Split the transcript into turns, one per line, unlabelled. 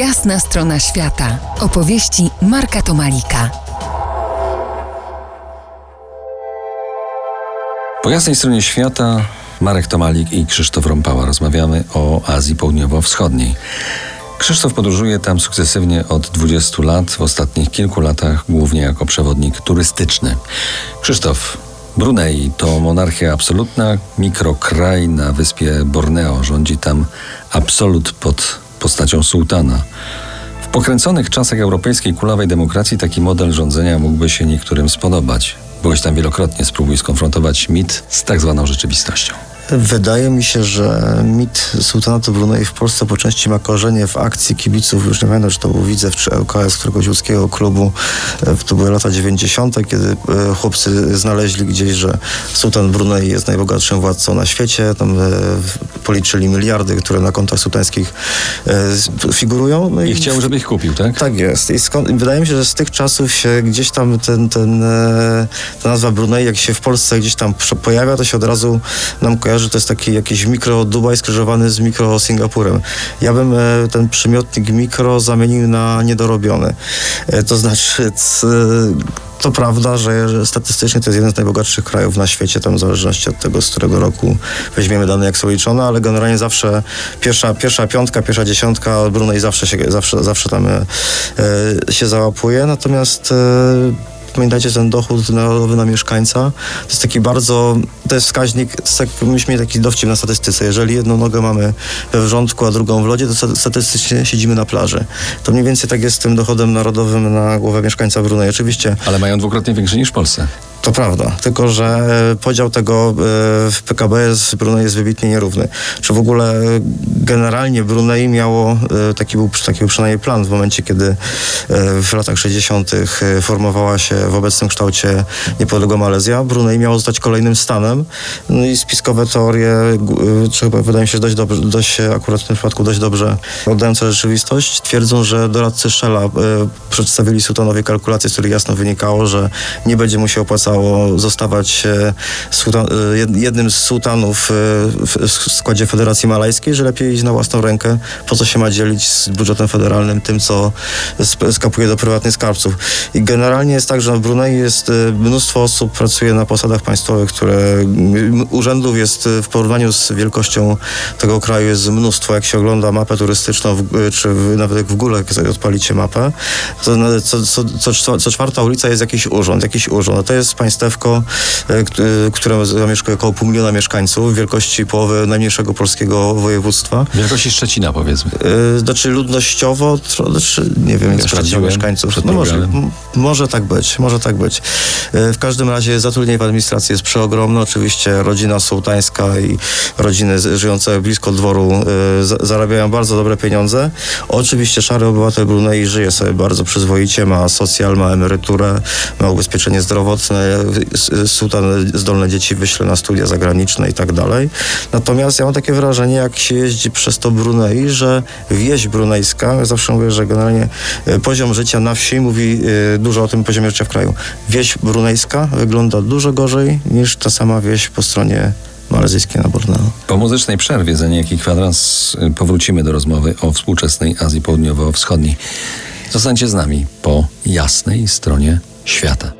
Jasna strona świata. Opowieści Marka Tomalika.
Po jasnej stronie świata Marek Tomalik i Krzysztof Rąpała rozmawiamy o Azji Południowo-Wschodniej. Krzysztof podróżuje tam sukcesywnie od 20 lat, w ostatnich kilku latach głównie jako przewodnik turystyczny. Krzysztof, Brunei to monarchia absolutna, mikrokraj na wyspie Borneo. Rządzi tam absolut pod postacią sułtana. W pokręconych czasach europejskiej kulawej demokracji taki model rządzenia mógłby się niektórym spodobać. Byłeś tam wielokrotnie, spróbuj skonfrontować mit z tak zwaną rzeczywistością.
Wydaje mi się, że mit Sultanatu Brunei w Polsce po części ma korzenie w akcji kibiców, już nie pamiętam, czy to był Widzew, czy LKS któregoś łódzkiego klubu. E, to były lata 90., kiedy e, chłopcy znaleźli gdzieś, że Sultan Brunei jest najbogatszym władcą na świecie. Tam e, policzyli miliardy, które na kontach sultańskich figurują.
No i, I chciał, żeby ich kupił, tak?
Tak jest. I skąd, wydaje mi się, że z tych czasów się gdzieś tam ten, ten, ta nazwa Brunei, jak się w Polsce gdzieś tam pojawia, to się od razu nam kojarzy że to jest taki jakiś mikro Dubaj skrzyżowany z mikro Singapurem. Ja bym e, ten przymiotnik mikro zamienił na niedorobiony. E, to znaczy to prawda, że statystycznie to jest jeden z najbogatszych krajów na świecie, tam w zależności od tego, z którego roku weźmiemy dane, jak są liczone, ale generalnie zawsze pierwsza, pierwsza piątka, pierwsza dziesiątka Brunei zawsze się, zawsze, zawsze tam e, się załapuje. Natomiast pamiętajcie, ten dochód narodowy na mieszkańca to jest taki bardzo, to jest wskaźnik, tak, myśmy taki dowcip na statystyce. Jeżeli jedną nogę mamy we wrzątku, a drugą w lodzie, to statystycznie siedzimy na plaży. To mniej więcej tak jest z tym dochodem narodowym na głowę mieszkańca Brunei. Oczywiście.
Ale mają dwukrotnie większy niż w Polsce.
To prawda, tylko że podział tego e, w PKB z Brunei jest wybitnie nierówny. Czy w ogóle generalnie Brunei miało, e, taki był, taki był przynajmniej plan w momencie, kiedy e, w latach 60. formowała się w obecnym kształcie niepodległa Malezja. Brunei miało zostać kolejnym stanem. No i spiskowe teorie, czy chyba wydaje mi się dość, dobrze, dość akurat w tym przypadku dość dobrze oddające rzeczywistość, twierdzą, że doradcy Shella przedstawili sultanowi kalkulacje, z których jasno wynikało, że nie będzie mu się opłacało opłacało zostawać e, e, jednym z sułtanów e, w składzie Federacji Malajskiej, że lepiej iść na własną rękę, po co się ma dzielić z budżetem federalnym tym, co skapuje do prywatnych skarbców. I generalnie jest tak, że w Brunei jest mnóstwo osób pracuje na posadach państwowych, które urzędów jest w porównaniu z wielkością tego kraju jest mnóstwo. Jak się ogląda mapę turystyczną, czy nawet jak w sobie odpalicie mapę, to co, co, co, co czwarta ulica jest jakiś urząd, jakiś urząd. To jest państewko, e, które zamieszkuje około pół miliona mieszkańców, wielkości połowy najmniejszego polskiego województwa.
Wielkości Szczecina powiedzmy.
E, znaczy ludnościowo, znaczy, nie wiem, ile Szczecina mieszkańców. No może, może tak być, może tak być. E, w każdym razie zatrudnienie w administracji jest przeogromne. Oczywiście rodzina sułtańska i rodziny żyjące blisko dworu zarabiają bardzo dobre pieniądze. Oczywiście szary obywatel Brunei żyje sobie bardzo przyzwoicie, ma socjal, ma emeryturę, ma ubezpieczenie zdrowotne, sultan zdolne dzieci wyśle na studia zagraniczne i tak dalej. Natomiast ja mam takie wrażenie, jak się jeździ przez to Brunei, że wieś brunejska, zawsze mówię, że generalnie e, poziom życia na wsi mówi e, dużo o tym poziomie życia w kraju. Wieś brunejska wygląda dużo gorzej niż ta sama wieś po stronie malezyjskiej na Borneo.
Po muzycznej przerwie za niejaki kwadrans e, powrócimy do rozmowy o współczesnej Azji Południowo-Wschodniej. Zostańcie z nami po jasnej stronie świata.